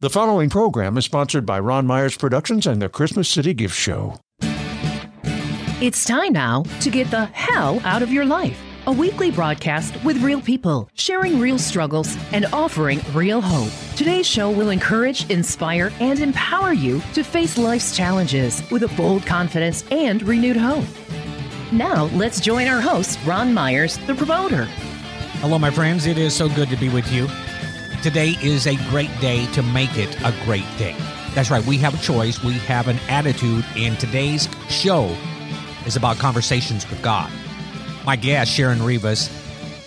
The following program is sponsored by Ron Myers Productions and the Christmas City Gift Show. It's time now to get the hell out of your life. A weekly broadcast with real people, sharing real struggles and offering real hope. Today's show will encourage, inspire, and empower you to face life's challenges with a bold confidence and renewed hope. Now, let's join our host, Ron Myers, the promoter. Hello, my friends. It is so good to be with you. Today is a great day to make it a great day. That's right. We have a choice. We have an attitude. And today's show is about conversations with God. My guest, Sharon Rivas,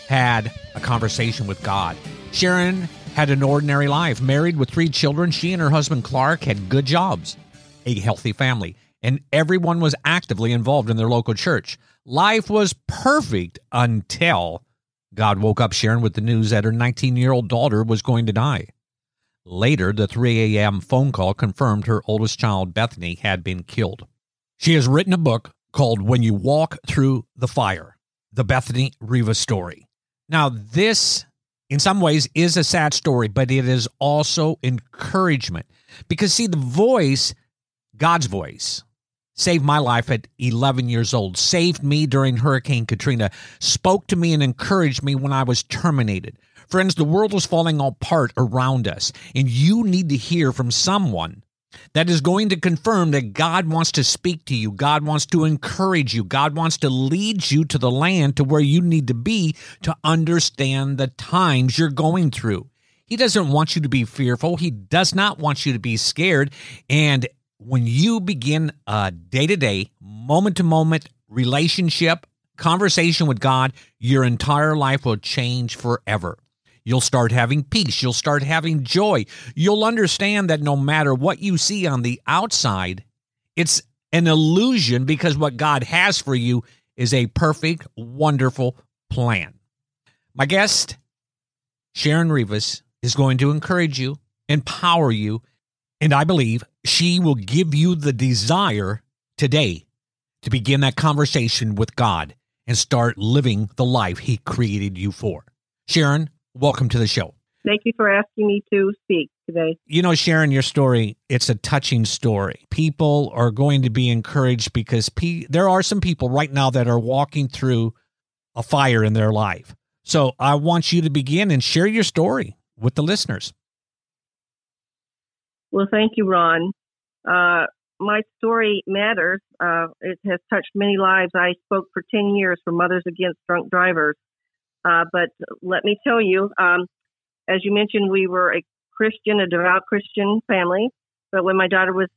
had a conversation with God. Sharon had an ordinary life, married with three children. She and her husband, Clark, had good jobs, a healthy family and everyone was actively involved in their local church. Life was perfect until God woke up Sharon with the news that her 19 year old daughter was going to die. Later, the 3 a.m. phone call confirmed her oldest child, Bethany, had been killed. She has written a book called When You Walk Through the Fire The Bethany Riva Story. Now, this, in some ways, is a sad story, but it is also encouragement. Because, see, the voice, God's voice, saved my life at 11 years old, saved me during Hurricane Katrina, spoke to me and encouraged me when I was terminated. Friends, the world is falling apart around us, and you need to hear from someone that is going to confirm that God wants to speak to you. God wants to encourage you. God wants to lead you to the land to where you need to be to understand the times you're going through. He doesn't want you to be fearful. He does not want you to be scared. And when you begin a day to day, moment to moment relationship, conversation with God, your entire life will change forever. You'll start having peace. You'll start having joy. You'll understand that no matter what you see on the outside, it's an illusion because what God has for you is a perfect, wonderful plan. My guest, Sharon Rivas, is going to encourage you, empower you, and I believe she will give you the desire today to begin that conversation with God and start living the life He created you for. Sharon, welcome to the show. Thank you for asking me to speak today. You know, Sharon, your story, it's a touching story. People are going to be encouraged because pe- there are some people right now that are walking through a fire in their life. So I want you to begin and share your story with the listeners. Well, thank you, Ron. Uh, my story matters. Uh, it has touched many lives. I spoke for 10 years for Mothers Against Drunk Drivers. Uh, but let me tell you, um, as you mentioned, we were a Christian, a devout Christian family. But when my daughter was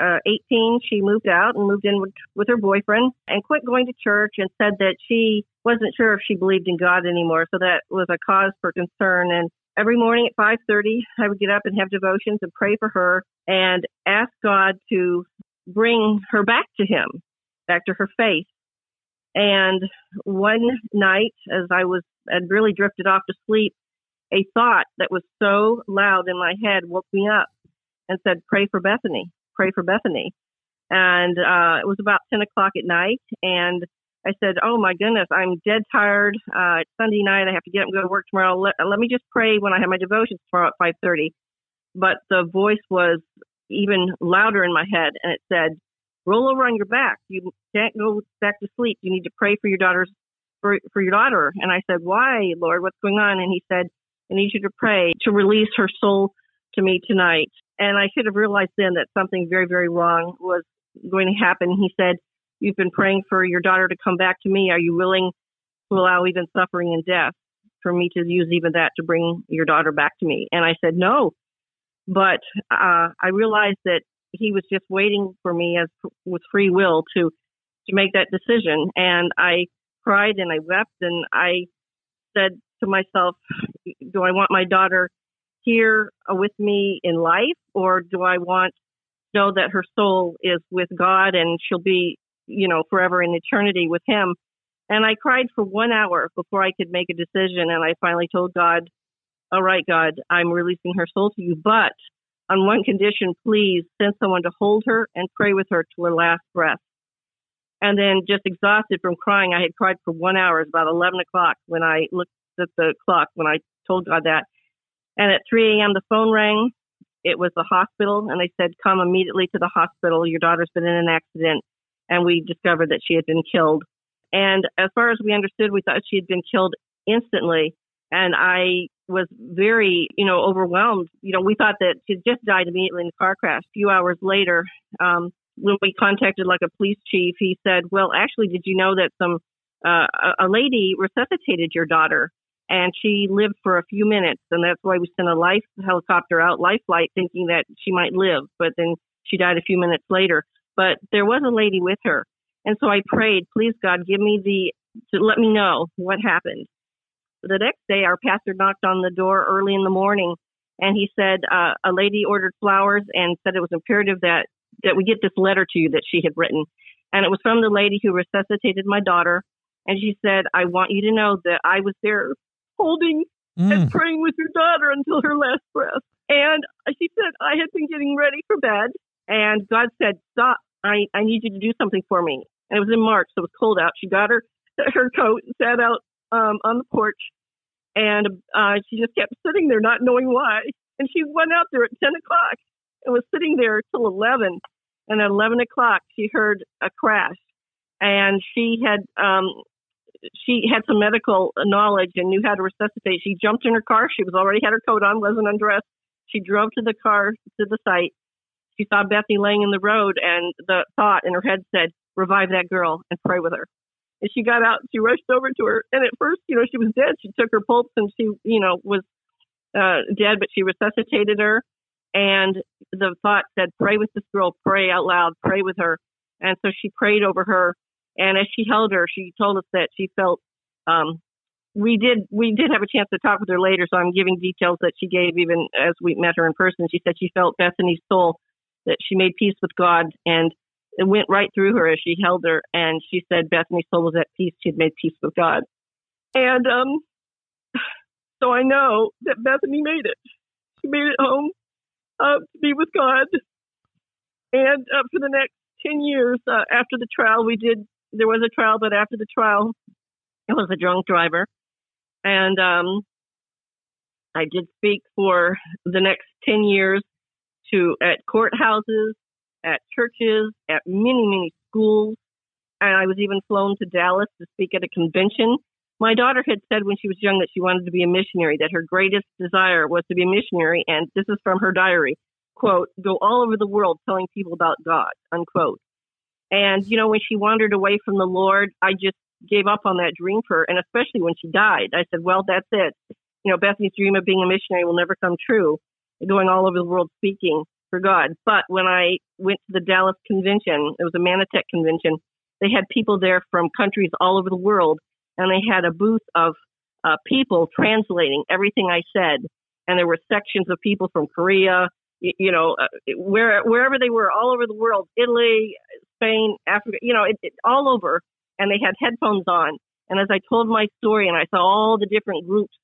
uh, 18, she moved out and moved in with, with her boyfriend and quit going to church and said that she wasn't sure if she believed in God anymore. So that was a cause for concern. And every morning at 5:30 I would get up and have devotions and pray for her and ask God to bring her back to him, back to her faith. And one night as I was had really drifted off to sleep, a thought that was so loud in my head woke me up and said, "Pray for Bethany. Pray for Bethany." And uh, it was about 10 o'clock at night, and I said, "Oh my goodness, I'm dead tired. Uh, it's Sunday night. I have to get up and go to work tomorrow. Let, let me just pray when I have my devotions tomorrow at 5:30." But the voice was even louder in my head, and it said, "Roll over on your back. You can't go back to sleep. You need to pray for your daughter's for for your daughter." And I said, "Why, Lord? What's going on?" And He said, "I need you to pray to release her soul to me tonight." And I should have realized then that something very, very wrong was going to happen. He said You've been praying for your daughter to come back to me. Are you willing to allow even suffering and death for me to use even that to bring your daughter back to me? And I said, no. But uh, I realized that he was just waiting for me as with free will to to make that decision. And I cried and I wept and I said to myself, do I want my daughter here with me in life or do I want to know that her soul is with God and she'll be you know, forever in eternity with him. And I cried for one hour before I could make a decision. And I finally told God, all right, God, I'm releasing her soul to you. But on one condition, please send someone to hold her and pray with her to her last breath. And then just exhausted from crying, I had cried for one hour. It's about 11 o'clock when I looked at the clock when I told God that. And at 3 a.m., the phone rang it was the hospital, and they said, "Come immediately to the hospital. Your daughter's been in an accident." And we discovered that she had been killed. And as far as we understood, we thought she had been killed instantly. And I was very, you know, overwhelmed. You know, we thought that she just died immediately in the car crash. A few hours later, um, when we contacted like a police chief, he said, "Well, actually, did you know that some uh, a lady resuscitated your daughter, and she lived for a few minutes, and that's why we sent a life helicopter out, life flight, thinking that she might live, but then she died a few minutes later. But there was a lady with her, and so I prayed, please God, give me the to let me know what happened." The next day, our pastor knocked on the door early in the morning, and he said uh, a lady ordered flowers and said it was imperative that that we get this letter to you that she had written. And it was from the lady who resuscitated my daughter. And she said, I want you to know that I was there holding mm. and praying with your daughter until her last breath. And she said, I had been getting ready for bed. And God said, Stop. I, I need you to do something for me. And it was in March, so it was cold out. She got her her coat sat out um, on the porch. And uh, she just kept sitting there, not knowing why. And she went out there at 10 o'clock and was sitting there till 11. And at 11 o'clock, she heard a crash. And she had, um, she had some medical knowledge and knew how to resuscitate. She jumped in her car. She was already had her coat on, wasn't undressed. She drove to the car to the site. She saw Bethany laying in the road, and the thought in her head said, "Revive that girl and pray with her." And she got out. She rushed over to her, and at first, you know, she was dead. She took her pulse, and she, you know, was uh, dead, but she resuscitated her. And the thought said, pray with this girl, pray out loud, pray with her. And so she prayed over her. And as she held her, she told us that she felt, um, we did, we did have a chance to talk with her later. So I'm giving details that she gave even as we met her in person. She said she felt Bethany's soul, that she made peace with God and it went right through her as she held her. And she said Bethany's soul was at peace. She had made peace with God. And, um, so I know that Bethany made it. She made it home uh, to be with God. And uh, for the next 10 years uh, after the trial, we did, there was a trial, but after the trial, it was a drunk driver. And um, I did speak for the next 10 years to at courthouses, at churches, at many, many schools. And I was even flown to Dallas to speak at a convention my daughter had said when she was young that she wanted to be a missionary, that her greatest desire was to be a missionary. And this is from her diary quote, go all over the world telling people about God, unquote. And, you know, when she wandered away from the Lord, I just gave up on that dream for her. And especially when she died, I said, well, that's it. You know, Bethany's dream of being a missionary will never come true, going all over the world speaking for God. But when I went to the Dallas convention, it was a Mannatech convention, they had people there from countries all over the world and they had a booth of uh, people translating everything I said. And there were sections of people from Korea, you, you know, uh, where wherever they were, all over the world, Italy, Spain, Africa, you know, it, it, all over. And they had headphones on. And as I told my story, and I saw all the different groups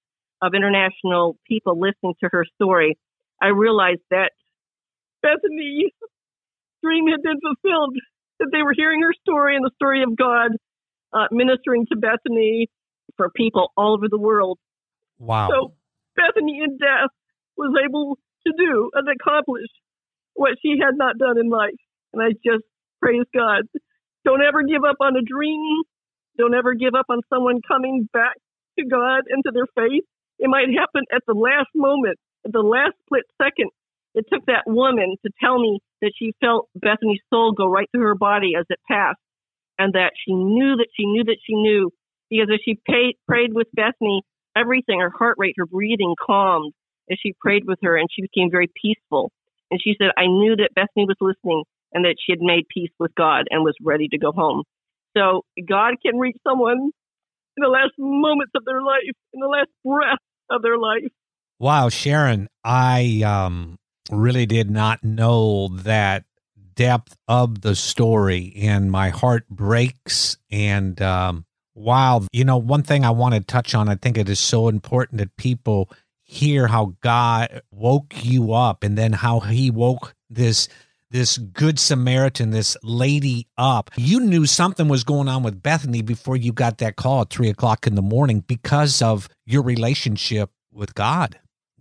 of international people listening to her story, I realized that Bethany's dream had been fulfilled. That they were hearing her story and the story of God uh, ministering to Bethany for people all over the world. Wow. So Bethany in death was able to do and accomplish what she had not done in life. And I just praise God. Don't ever give up on a dream. Don't ever give up on someone coming back to God and to their faith. It might happen at the last moment, the last split second. It took that woman to tell me that she felt Bethany's soul go right through her body as it passed and that she knew that she knew that she knew because as she paid, prayed with Bethany, everything, her heart rate, her breathing calmed as she prayed with her and she became very peaceful. And she said, I knew that Bethany was listening and that she had made peace with God and was ready to go home. So God can reach someone in the last moments of their life, in the last breath of their life. Wow, Sharon, I um, really did not know that depth of the story and my heart breaks and um wow you know one thing i want to touch on i think it is so important that people hear how god woke you up and then how he woke this this good samaritan this lady up. You knew something was going on with bethany before you got that call at three o'clock in the morning because of your relationship with god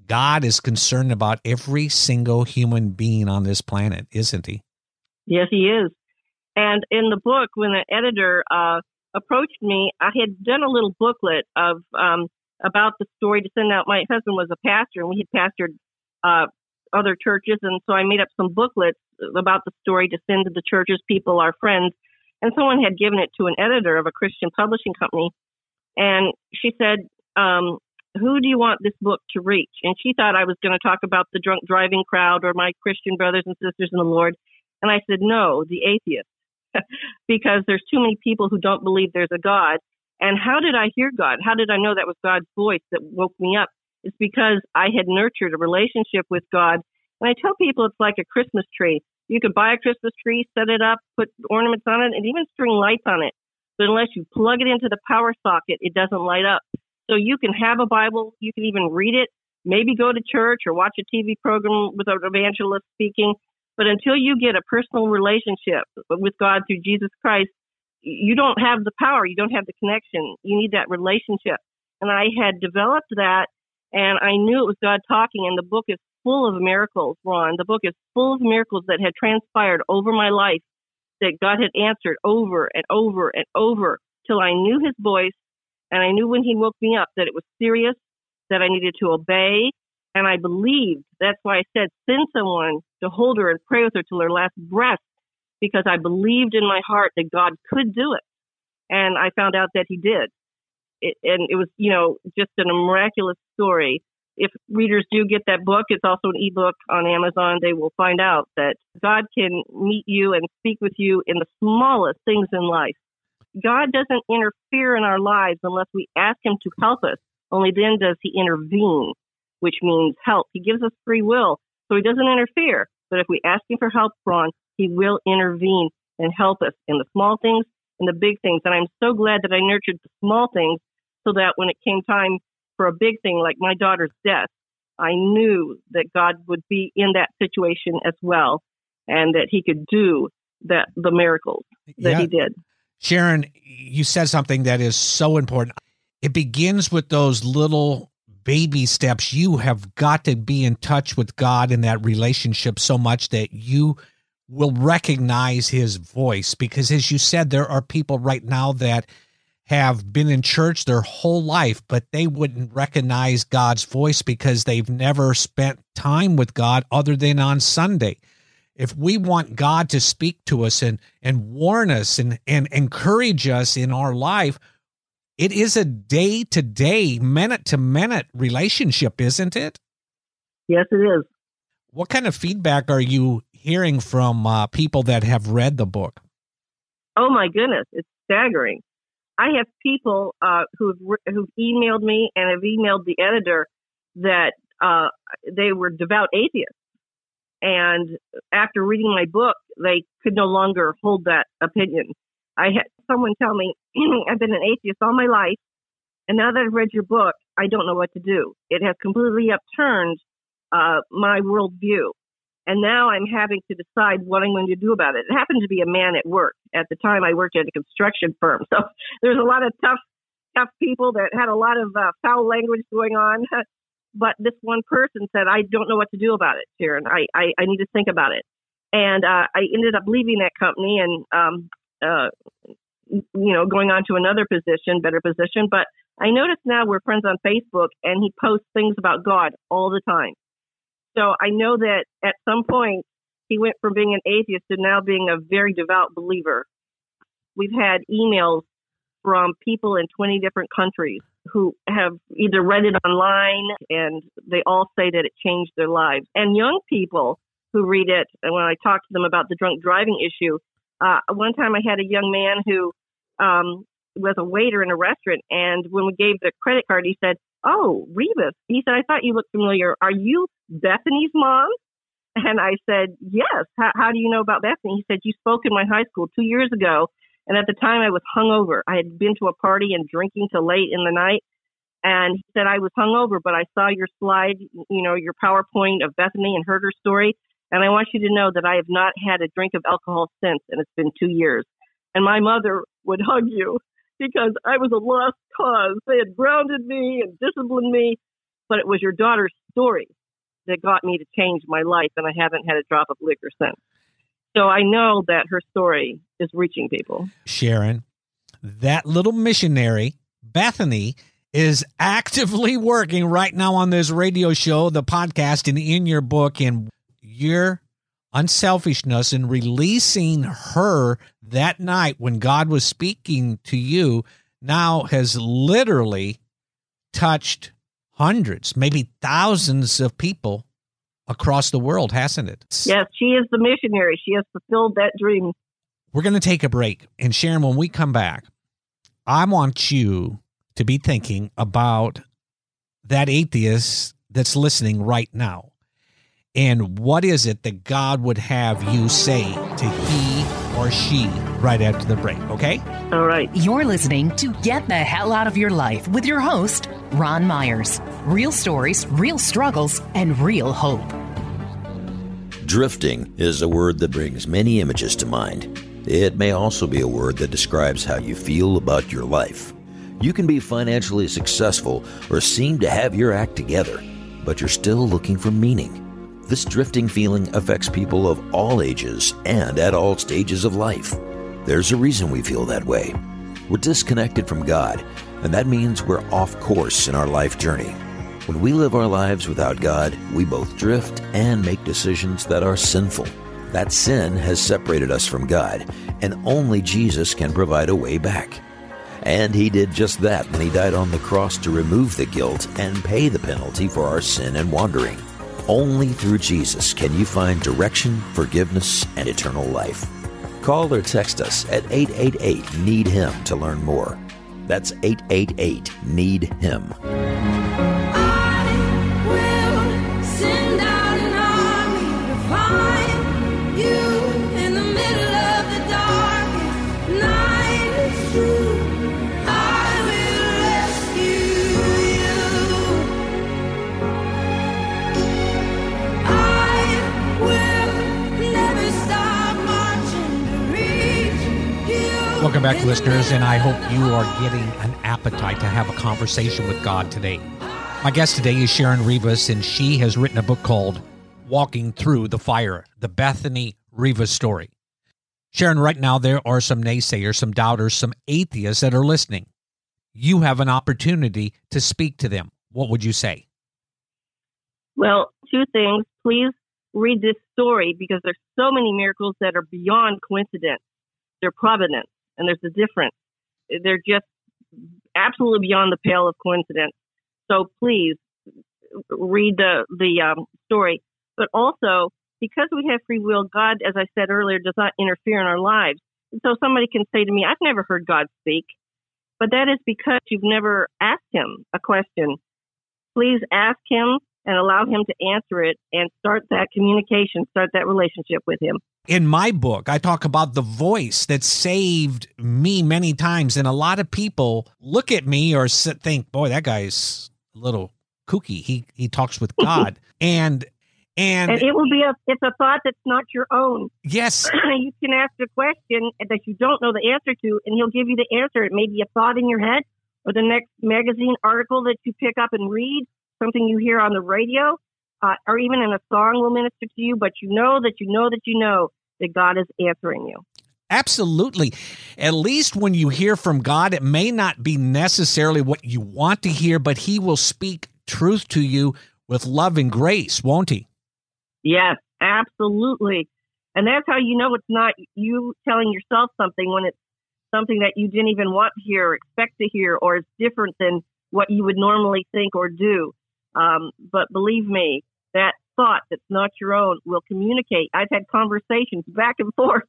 God is concerned about every single human being on this planet, isn't he? Yes, he is. And in the book, when the editor uh, approached me, I had done a little booklet of um, about the story to send out. My husband was a pastor, and we had pastored uh, other churches, and so I made up some booklets about the story to send to the churches, people, our friends. And someone had given it to an editor of a Christian publishing company, and she said, um, "Who do you want this book to reach?" And she thought I was going to talk about the drunk driving crowd or my Christian brothers and sisters in the Lord. And I said, "No, the atheist." because there's too many people who don't believe there's a God. And how did I hear God? How did I know that was God's voice that woke me up? It's because I had nurtured a relationship with God. And I tell people it's like a Christmas tree. You could buy a Christmas tree, set it up, put ornaments on it, and even string lights on it. But unless you plug it into the power socket, it doesn't light up. So you can have a Bible, you can even read it, maybe go to church or watch a TV program with an evangelist speaking, but until you get a personal relationship with God through Jesus Christ, you don't have the power. You don't have the connection. You need that relationship. And I had developed that and I knew it was God talking and the book is full of miracles, Ron. The book is full of miracles that had transpired over my life that God had answered over and over and over till I knew his voice and I knew when he woke me up that it was serious, that I needed to obey, and I believed. That's why I said, send someone to hold her and pray with her till her last breath, because I believed in my heart that God could do it. And I found out that He did. It, and it was, you know, just a miraculous story. If readers do get that book, it's also an ebook on Amazon. They will find out that God can meet you and speak with you in the smallest things in life. God doesn't interfere in our lives unless we ask Him to help us. Only then does He intervene which means help. He gives us free will, so he doesn't interfere. But if we ask him for help, Ron, he will intervene and help us in the small things and the big things. And I'm so glad that I nurtured the small things so that when it came time for a big thing like my daughter's death, I knew that God would be in that situation as well and that he could do that the miracles that yeah. he did. Sharon, you said something that is so important. It begins with those little baby steps, you have got to be in touch with God in that relationship so much that you will recognize his voice. Because as you said, there are people right now that have been in church their whole life, but they wouldn't recognize God's voice because they've never spent time with God other than on Sunday. If we want God to speak to us and, and warn us and, and encourage us in our life, it is a day to day, minute to minute relationship, isn't it? Yes, it is. What kind of feedback are you hearing from uh, people that have read the book? Oh my goodness, it's staggering. I have people uh, who've who've emailed me and have emailed the editor that uh, they were devout atheists, and after reading my book, they could no longer hold that opinion. I had someone tell me, I've been an atheist all my life, and now that I've read your book, I don't know what to do. It has completely upturned uh, my worldview. And now I'm having to decide what I'm going to do about it. It happened to be a man at work. At the time, I worked at a construction firm. So there's a lot of tough, tough people that had a lot of uh, foul language going on. but this one person said, I don't know what to do about it, Sharon. I, I, I need to think about it. And uh, I ended up leaving that company and um, uh, you know, going on to another position, better position. But I notice now we're friends on Facebook and he posts things about God all the time. So I know that at some point he went from being an atheist to now being a very devout believer. We've had emails from people in 20 different countries who have either read it online and they all say that it changed their lives. And young people who read it, and when I talk to them about the drunk driving issue, uh, one time I had a young man who um, was a waiter in a restaurant, and when we gave the credit card, he said, "Oh, Rivas." He said, "I thought you looked familiar. Are you Bethany's mom?" And I said, "Yes." How, how do you know about Bethany? He said, "You spoke in my high school two years ago, and at the time I was hungover. I had been to a party and drinking till late in the night." And he said, I was hungover, but I saw your slide, you know, your PowerPoint of Bethany and heard her story. And I want you to know that I have not had a drink of alcohol since, and it's been two years. And my mother would hug you because I was a lost cause. They had grounded me and disciplined me, but it was your daughter's story that got me to change my life, and I haven't had a drop of liquor since. So I know that her story is reaching people. Sharon, that little missionary, Bethany, is actively working right now on this radio show, the podcast, and in your book. And your unselfishness in releasing her that night when God was speaking to you now has literally touched hundreds, maybe thousands of people across the world, hasn't it? Yes, she is the missionary. She has fulfilled that dream. We're going to take a break. And Sharon, when we come back, I want you to be thinking about that atheist that's listening right now. And what is it that God would have you say to he or she right after the break, okay? All right. You're listening to Get the Hell Out of Your Life with your host, Ron Myers. Real stories, real struggles, and real hope. Drifting is a word that brings many images to mind. It may also be a word that describes how you feel about your life. You can be financially successful or seem to have your act together, but you're still looking for meaning. This drifting feeling affects people of all ages and at all stages of life. There's a reason we feel that way. We're disconnected from God, and that means we're off course in our life journey. When we live our lives without God, we both drift and make decisions that are sinful. That sin has separated us from God, and only Jesus can provide a way back. And he did just that when he died on the cross to remove the guilt and pay the penalty for our sin and wandering. Only through Jesus can you find direction, forgiveness, and eternal life. Call or text us at 888 Need Him to learn more. That's 888 Need Him. Welcome back, listeners, and I hope you are getting an appetite to have a conversation with God today. My guest today is Sharon Rivas, and she has written a book called Walking Through the Fire The Bethany Rivas Story. Sharon, right now, there are some naysayers, some doubters, some atheists that are listening. You have an opportunity to speak to them. What would you say? Well, two things. Please read this story because there's so many miracles that are beyond coincidence. They're providence and there's a difference. They're just absolutely beyond the pale of coincidence. So please read the the um, story. But also, because we have free will, God, as I said earlier, does not interfere in our lives. And so somebody can say to me, "I've never heard God speak," but that is because you've never asked Him a question. Please ask Him and allow Him to answer it, and start that communication, start that relationship with Him in my book, I talk about the voice that saved me many times. And a lot of people look at me or think, boy, that guy's a little kooky. He, he talks with God. and, and, and, it will be a it's a thought that's not your own. Yes, you can ask a question that you don't know the answer to, and he'll give you the answer. It may be a thought in your head, or the next magazine article that you pick up and read, something you hear on the radio, uh, or even in a song will minister to you, but you know that you know that you know that God is answering you. Absolutely. At least when you hear from God, it may not be necessarily what you want to hear, but He will speak truth to you with love and grace, won't He? Yes, absolutely. And that's how you know it's not you telling yourself something when it's something that you didn't even want to hear or expect to hear or is different than what you would normally think or do. Um, but believe me, that thought that's not your own will communicate. I've had conversations back and forth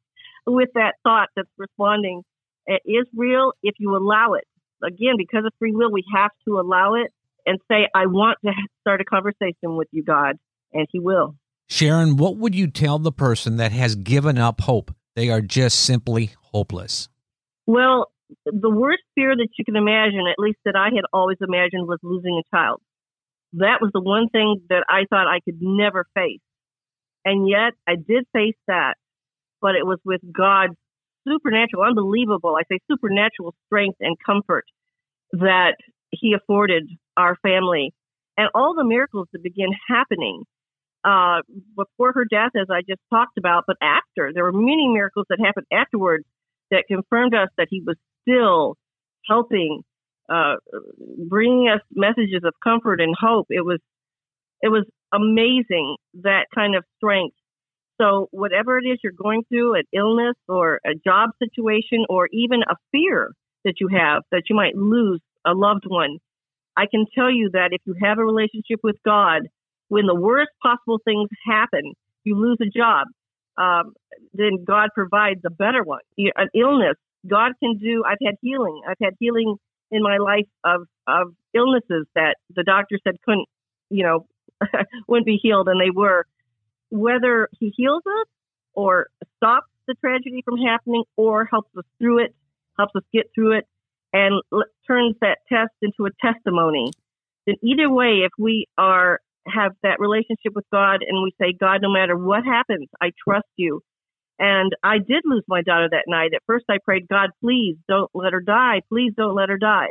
with that thought that's responding. It is real if you allow it. Again, because of free will, we have to allow it and say, I want to start a conversation with you, God, and He will. Sharon, what would you tell the person that has given up hope? They are just simply hopeless. Well, the worst fear that you can imagine, at least that I had always imagined, was losing a child that was the one thing that I thought I could never face. And yet I did face that, but it was with God's supernatural, unbelievable, I say supernatural strength and comfort that He afforded our family. and all the miracles that began happening uh, before her death, as I just talked about, but after. There were many miracles that happened afterwards that confirmed us that he was still helping, uh, bringing us messages of comfort and hope. It was, it was amazing that kind of strength. So whatever it is you're going through, an illness or a job situation, or even a fear that you have that you might lose a loved one, I can tell you that if you have a relationship with God, when the worst possible things happen, you lose a job, um, then God provides a better one. An illness, God can do. I've had healing. I've had healing in my life of of illnesses that the doctor said couldn't, you know, wouldn't be healed, and they were. Whether He heals us or stops the tragedy from happening, or helps us through it, helps us get through it, and turns that test into a testimony. Then either way, if we are have that relationship with God and we say, God, no matter what happens, I trust you. And I did lose my daughter that night. At first, I prayed, God, please don't let her die. Please don't let her die.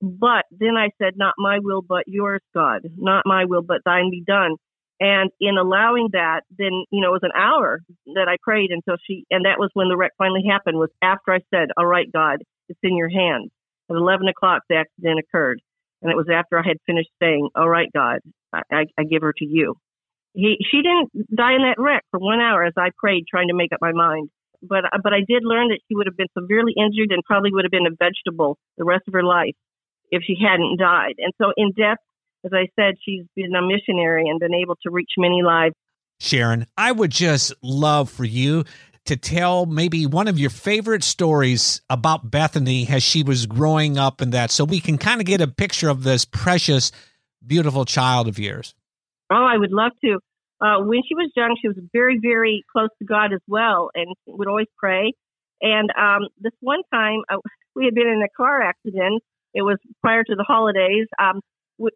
But then I said, not my will, but yours, God. Not my will, but thine be done. And in allowing that, then, you know, it was an hour that I prayed until she, and that was when the wreck finally happened was after I said, all right, God, it's in your hands. At 11 o'clock, the accident occurred. And it was after I had finished saying, all right, God, I, I give her to you. He, she didn't die in that wreck for one hour as I prayed, trying to make up my mind. But, uh, but I did learn that she would have been severely injured and probably would have been a vegetable the rest of her life if she hadn't died. And so in death, as I said, she's been a missionary and been able to reach many lives. Sharon, I would just love for you to tell maybe one of your favorite stories about Bethany as she was growing up and that so we can kind of get a picture of this precious beautiful child of yours? Oh, I would love to. Uh, when she was young, she was very, very close to God as well, and would always pray. And um, this one time, uh, we had been in a car accident. It was prior to the holidays. Um,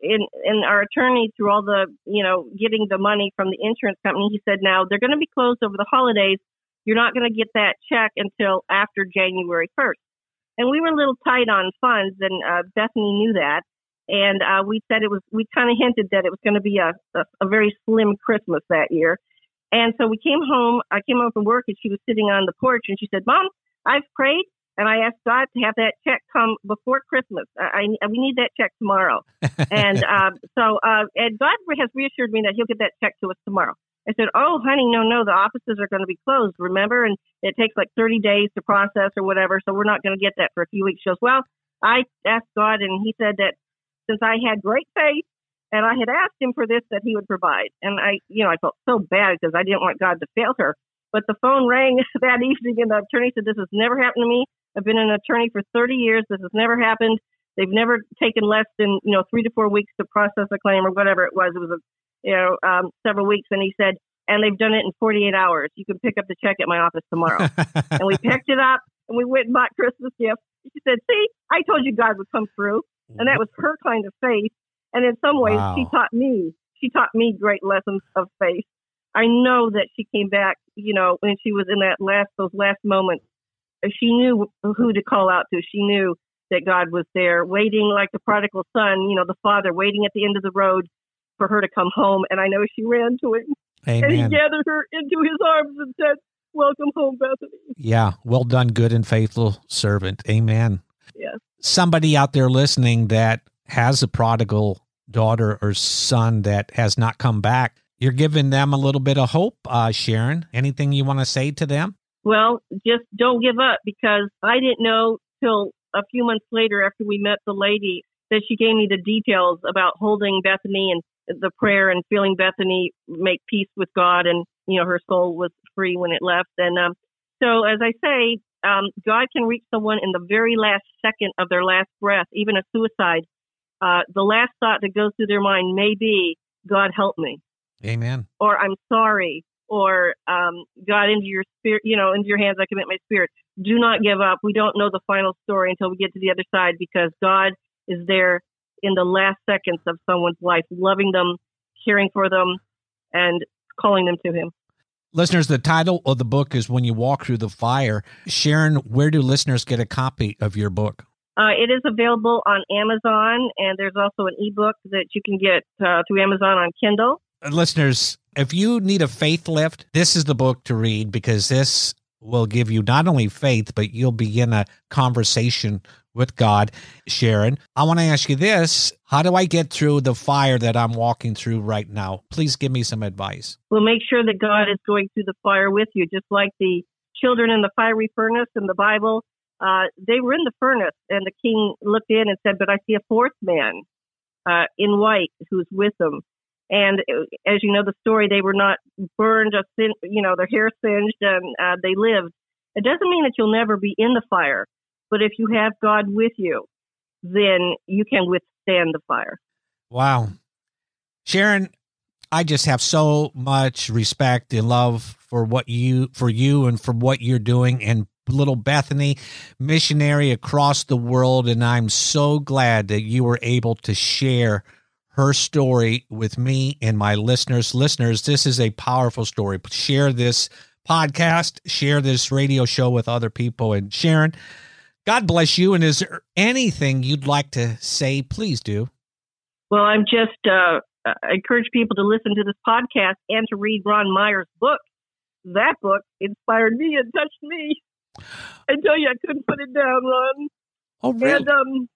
in, in our attorney, through all the, you know, getting the money from the insurance company, he said, "Now they're going to be closed over the holidays. You're not going to get that check until after January 1st." And we were a little tight on funds, and uh, Bethany knew that and uh, we said it was we kind of hinted that it was going to be a, a, a very slim Christmas that year. And so we came home. I came home from work, and she was sitting on the porch, and she said, "Mom, I've prayed, and I asked God to have that check come before Christmas. I, I we need that check tomorrow." and uh, so, uh, and God has reassured me that He'll get that check to us tomorrow. I said, "Oh, honey, no, no, the offices are going to be closed. Remember, and it takes like 30 days to process or whatever, so we're not going to get that for a few weeks." She goes, "Well." I asked God, and He said that since I had great faith and I had asked him for this, that he would provide. And I, you know, I felt so bad because I didn't want God to fail her. But the phone rang that evening and the attorney said, This has never happened to me. I've been an attorney for 30 years. This has never happened. They've never taken less than, you know, three to four weeks to process a claim or whatever it was. It was, a, you know, um, several weeks. And he said, and they've done it in 48 hours. You can pick up the check at my office tomorrow. and we picked it up and we went and bought Christmas gifts. She said, see, I told you God would come through. And that mm-hmm. was her kind of faith. And in some ways, wow. she taught me, she taught me great lessons of faith. I know that she came back, you know, when she was in that last, those last moments, uh, she knew who to call out to. She knew that God was there waiting like the prodigal son, you know, the father waiting at the end of the road for her to come home. And I know she ran to him Amen. and he gathered her into his arms and said, welcome home, Bethany. Yeah. Well done, good and faithful servant. Amen. Yes somebody out there listening that has a prodigal daughter or son that has not come back, you're giving them a little bit of hope, uh, Sharon. Anything you want to say to them? Well, just don't give up because I didn't know till a few months later after we met the lady that she gave me the details about holding Bethany and the prayer and feeling Bethany make peace with God and you know her soul was free when it left and um so as I say um, God can reach someone in the very last second of their last breath, even a suicide. Uh, the last thought that goes through their mind may be, God help me. Amen. Or I'm sorry. Or um, God, into your spirit, you know, into your hands I commit my spirit. Do not give up. We don't know the final story until we get to the other side because God is there in the last seconds of someone's life, loving them, caring for them, and calling them to Him. Listeners, the title of the book is When You Walk Through the Fire. Sharon, where do listeners get a copy of your book? Uh, it is available on Amazon, and there's also an ebook that you can get uh, through Amazon on Kindle. Listeners, if you need a faith lift, this is the book to read because this will give you not only faith, but you'll begin a conversation with God. Sharon, I want to ask you this How do I get through the fire that I'm walking through right now? Please give me some advice. Well, make sure that God is going through the fire with you, just like the children in the fiery furnace in the Bible. Uh, they were in the furnace, and the king looked in and said, But I see a fourth man uh, in white who's with them. And uh, as you know the story, they were not burned, just you know, their hair singed, and uh, they lived. It doesn't mean that you'll never be in the fire, but if you have God with you, then you can withstand the fire. Wow. Sharon, I just have so much respect and love for what you for you and for what you're doing and little Bethany missionary across the world and I'm so glad that you were able to share her story with me and my listeners. Listeners, this is a powerful story. Share this podcast, share this radio show with other people. And Sharon, God bless you. And is there anything you'd like to say? Please do. Well, I'm just uh, I encourage people to listen to this podcast and to read Ron Myers' book. That book inspired me and touched me. I tell you, I couldn't put it down, Ron. Oh, really? And um,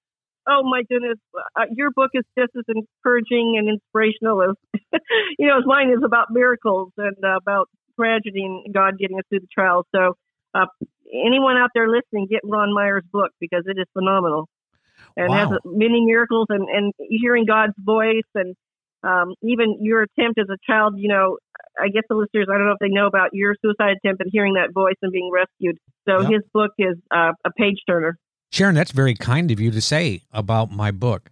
oh my goodness, uh, your book is just as encouraging and inspirational as you know as mine is about miracles and uh, about tragedy and God getting us through the trials. So, uh, anyone out there listening, get Ron Myers' book because it is phenomenal and wow. has many miracles and and hearing God's voice and um, even your attempt as a child. You know, I guess the listeners, I don't know if they know about your suicide attempt and hearing that voice and being rescued. So yep. his book is uh, a page turner. Sharon, that's very kind of you to say about my book.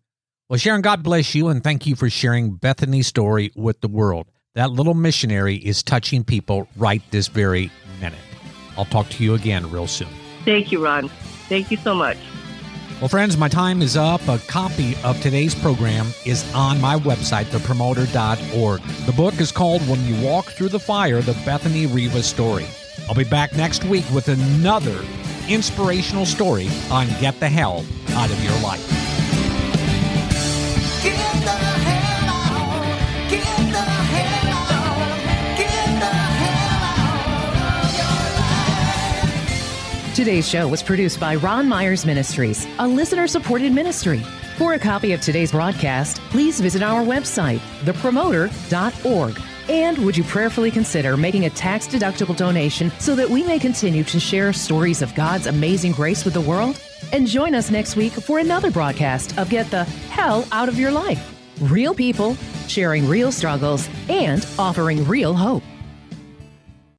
Well, Sharon, God bless you and thank you for sharing Bethany's story with the world. That little missionary is touching people right this very minute. I'll talk to you again real soon. Thank you, Ron. Thank you so much. Well, friends, my time is up. A copy of today's program is on my website, thepromoter.org. The book is called When You Walk Through the Fire The Bethany Riva Story. I'll be back next week with another inspirational story on Get the Hell Out of Your Life. Today's show was produced by Ron Myers Ministries, a listener supported ministry. For a copy of today's broadcast, please visit our website, thepromoter.org. And would you prayerfully consider making a tax deductible donation so that we may continue to share stories of God's amazing grace with the world? And join us next week for another broadcast of Get the Hell Out of Your Life. Real people sharing real struggles and offering real hope.